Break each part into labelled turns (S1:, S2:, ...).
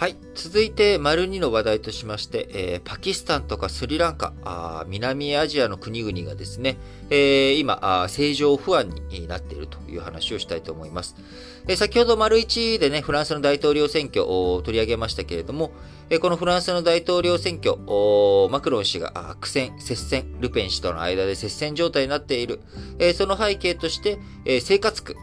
S1: はい。続いて、丸2の話題としまして、えー、パキスタンとかスリランカ、あ南アジアの国々がですね、えー、今あ、政情不安になっているという話をしたいと思います。えー、先ほど丸1でね、フランスの大統領選挙を取り上げましたけれども、えー、このフランスの大統領選挙、マクロン氏が苦戦、接戦、ルペン氏との間で接戦状態になっている、えー、その背景として、えー、生活苦、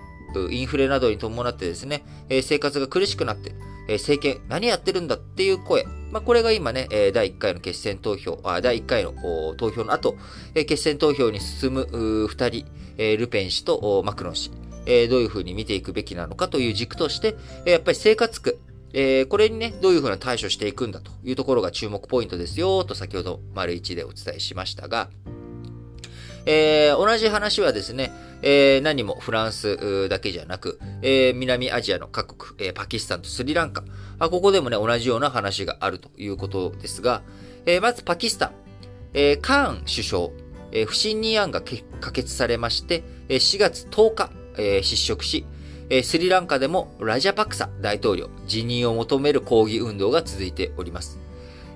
S1: インフレなどに伴ってですね、えー、生活が苦しくなっている。え政権何やってるんだっていう声。まあ、これが今ね、え第1回の決選投票、あ第1回の投票の後、え決選投票に進む2人、えルペン氏とマクロン氏、えどういうふうに見ていくべきなのかという軸として、えやっぱり生活苦、えこれにね、どういうふうな対処していくんだというところが注目ポイントですよ、と先ほど丸1でお伝えしましたが、えー、同じ話はですね、えー、何もフランスだけじゃなく、えー、南アジアの各国、え、パキスタンとスリランカ、あここでもね、同じような話があるということですが、え、まずパキスタン、え、カーン首相、え、不信任案が可決されまして、4月10日、え、失職し、スリランカでもラジャパクサ大統領辞任を求める抗議運動が続いております。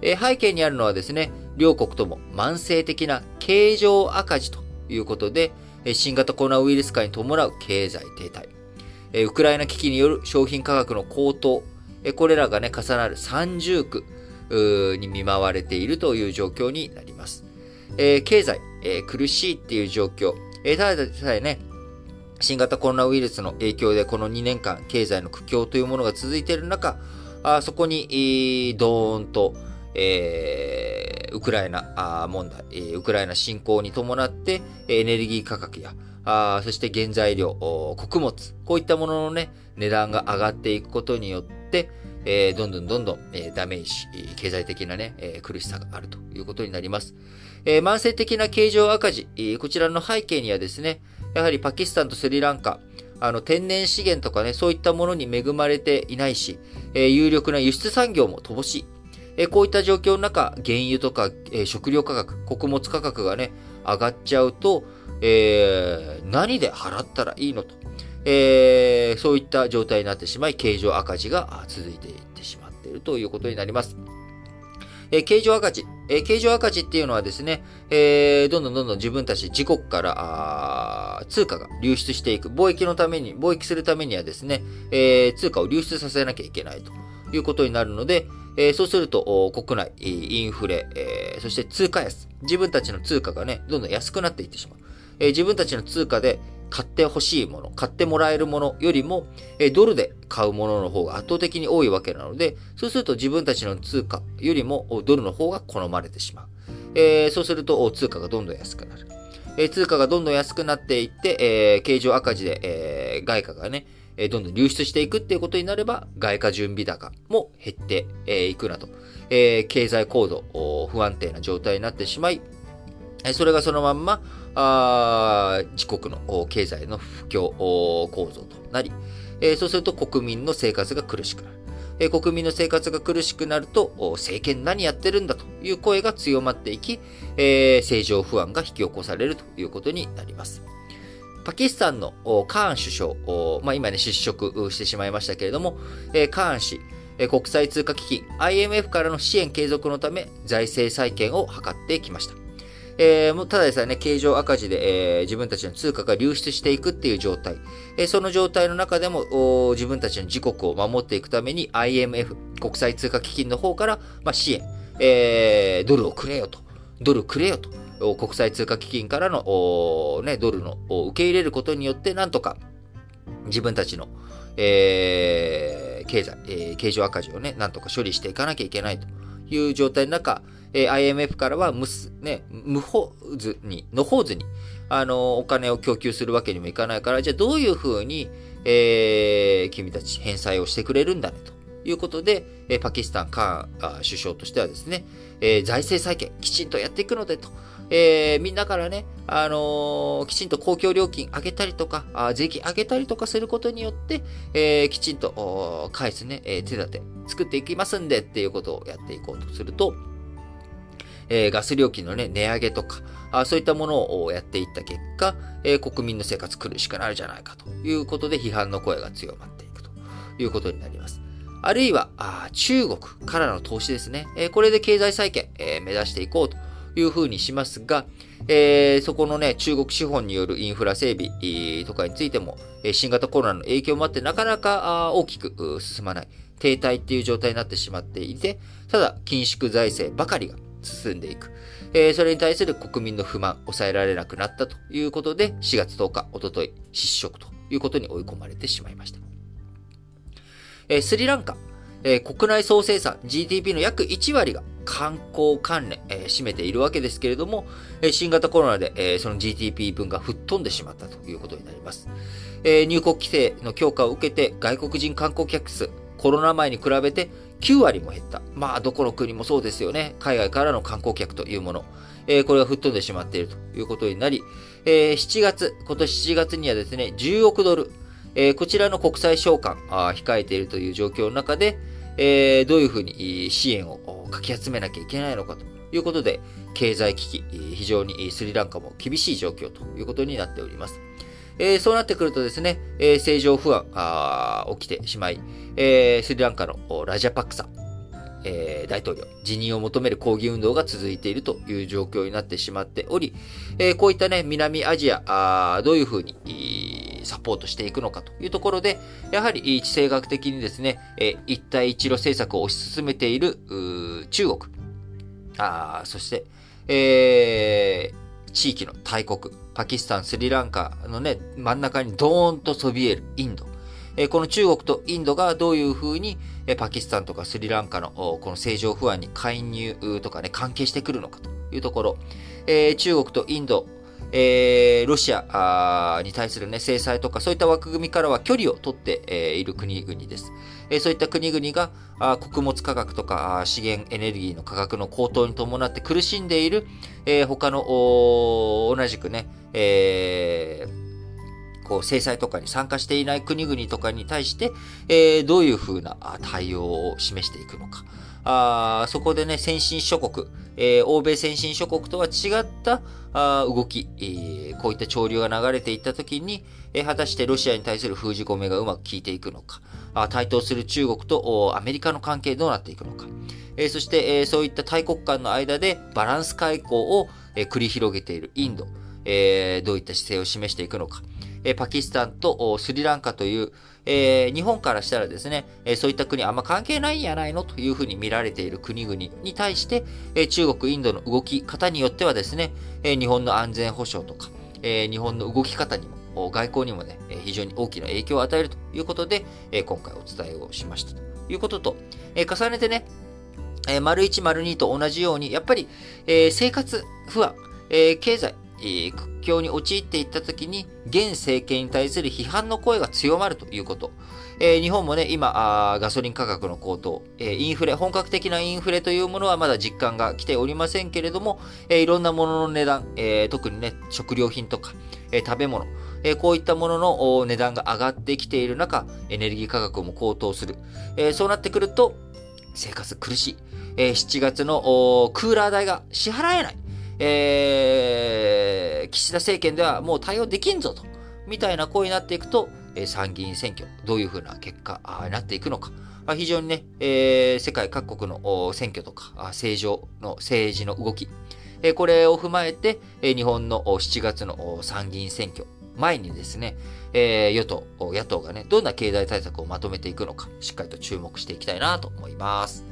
S1: 背景にあるのはですね、両国とも慢性的な経常赤字ということで、新型コロナウイルス化に伴う経済停滞、ウクライナ危機による商品価格の高騰、これらがね、重なる三重苦に見舞われているという状況になります。経済、苦しいっていう状況、ただでさえね、新型コロナウイルスの影響でこの2年間経済の苦境というものが続いている中、あそこに、ドーンと、えー、ウクライナ問題、ウクライナ侵攻に伴って、エネルギー価格や、あそして原材料、穀物、こういったもののね、値段が上がっていくことによって、え、どんどんどんどん、え、ダメージ、経済的なね、え、苦しさがあるということになります。え、慢性的な経常赤字、こちらの背景にはですね、やはりパキスタンとスリランカ、あの、天然資源とかね、そういったものに恵まれていないし、え、有力な輸出産業も乏しい。えこういった状況の中、原油とか、え食料価格、穀物価格がね、上がっちゃうと、えー、何で払ったらいいのと、えー、そういった状態になってしまい、経常赤字が続いていってしまっているということになります。えー、経常赤字。えー、経常赤字っていうのはですね、えー、どんどんどんどん自分たち自国からあ通貨が流出していく。貿易のために、貿易するためにはですね、えー、通貨を流出させなきゃいけないということになるので、えー、そうすると、国内、インフレ、えー、そして通貨安。自分たちの通貨がね、どんどん安くなっていってしまう。えー、自分たちの通貨で買ってほしいもの、買ってもらえるものよりも、え、ドルで買うものの方が圧倒的に多いわけなので、そうすると自分たちの通貨よりもドルの方が好まれてしまう。え、そうすると通貨がどんどん安くなる。え、通貨がどんどん安くなっていって、えー、経常赤字で、え、外貨がね、えどんどん流出していくっていうことになれば、外貨準備高も減っていくなと、え経済構造、不安定な状態になってしまい、それがそのまんま、あ自国の経済の不況構造となり、えそうすると国民の生活が苦しくなる。え国民の生活が苦しくなると、政権何やってるんだという声が強まっていき、え政情不安が引き起こされるということになります。パキスタンのカーン首相、まあ、今ね、失職してしまいましたけれども、カーン氏、国際通貨基金 IMF からの支援継続のため財政再建を図ってきました。えー、ただでさえね、経常赤字で、えー、自分たちの通貨が流出していくっていう状態。えー、その状態の中でも自分たちの自国を守っていくために IMF、国際通貨基金の方から、まあ、支援、えー、ドルをくれよと。ドルくれよと。国際通貨基金からの、ね、ドルの受け入れることによって、なんとか自分たちの、えー、経済、えー、経常赤字をね、なんとか処理していかなきゃいけないという状態の中、えー、IMF からは無、ね、無法図に、の法図に、あの、お金を供給するわけにもいかないから、じゃあどういうふうに、えー、君たち返済をしてくれるんだね、と。いうことで、えパキスタンカーン首相としてはですね、え、財政再建、きちんとやっていくので、とえー、みんなからね、あのー、きちんと公共料金上げたりとか、あ税金上げたりとかすることによって、えー、きちんと返すね、えー、手立て作っていきますんでっていうことをやっていこうとすると、え、ガス料金のね、値上げとか、あそういったものをやっていった結果、え、国民の生活苦しくなるじゃないかということで批判の声が強まっていくということになります。あるいはあ中国からの投資ですね。えー、これで経済再建、えー、目指していこうというふうにしますが、えー、そこのね、中国資本によるインフラ整備とかについても、新型コロナの影響もあってなかなか大きく進まない、停滞っていう状態になってしまっていて、ただ、緊縮財政ばかりが進んでいく。えー、それに対する国民の不満、抑えられなくなったということで、4月10日、おととい、失職ということに追い込まれてしまいました。え、スリランカ、え、国内総生産 GDP の約1割が観光関連、えー、占めているわけですけれども、え、新型コロナで、え、その GDP 分が吹っ飛んでしまったということになります。え、入国規制の強化を受けて外国人観光客数、コロナ前に比べて9割も減った。まあ、どこの国もそうですよね。海外からの観光客というもの。えー、これが吹っ飛んでしまっているということになり、えー、7月、今年7月にはですね、10億ドル、えー、こちらの国際償還あ控えているという状況の中で、えー、どういうふうに支援をかき集めなきゃいけないのかということで、経済危機、非常にスリランカも厳しい状況ということになっております。えー、そうなってくるとですね、えー、政情不安あ起きてしまい、えー、スリランカのラジャパクサ、えー、大統領、辞任を求める抗議運動が続いているという状況になってしまっており、えー、こういったね、南アジア、あどういうふうにサポートしていくのかというところで、やはり地政学的にですね、え、一帯一路政策を推し進めている中国、あそして、えー、地域の大国、パキスタン、スリランカのね、真ん中にドーンとそびえるインド。えこの中国とインドがどういうふうに、えパキスタンとかスリランカのこの政情不安に介入とかね、関係してくるのかというところ、え中国とインド、えー、ロシアに対する、ね、制裁とか、そういった枠組みからは距離を取って、えー、いる国々です。えー、そういった国々があ穀物価格とか資源エネルギーの価格の高騰に伴って苦しんでいる、えー、他の同じくね、えーこう制裁とかに参加していない国々とかに対して、えー、どういうふうな対応を示していくのか。あそこでね、先進諸国、えー、欧米先進諸国とは違ったあ動き、えー、こういった潮流が流れていったときに、えー、果たしてロシアに対する封じ込めがうまく効いていくのか、あ対等する中国とアメリカの関係どうなっていくのか、えー、そして、えー、そういった大国間の間でバランス外交を、えー、繰り広げているインド、えー、どういった姿勢を示していくのか、えパキスタンとスリランカという、えー、日本からしたらですね、えそういった国あんま関係ないんやないのというふうに見られている国々に対して、え中国、インドの動き方によってはですね、え日本の安全保障とか、え日本の動き方にも、外交にもね、非常に大きな影響を与えるということで、え今回お伝えをしましたということと、え重ねてね、え丸1、丸2と同じように、やっぱり、え生活不安、え経済、え苦境に陥っていったときに、現政権に対する批判の声が強まるということ。えー、日本もね、今あガソリン価格の高騰、えー、インフレ、本格的なインフレというものはまだ実感が来ておりませんけれども、えー、いろんなものの値段、え特にね、食料品とか、え食べ物、えこういったものの値段が上がってきている中、エネルギー価格も高騰する。えそうなってくると、生活苦しい。え7月のクーラー代が支払えない。えー、岸田政権ではもう対応できんぞと、みたいな声になっていくと、えー、参議院選挙、どういうふうな結果になっていくのかま、非常にね、えー、世界各国の選挙とか、政情の政治の動き、えこれを踏まえて、え日本の7月の参議院選挙、前にですね、え与党、野党がね、どんな経済対策をまとめていくのか、しっかりと注目していきたいなと思います。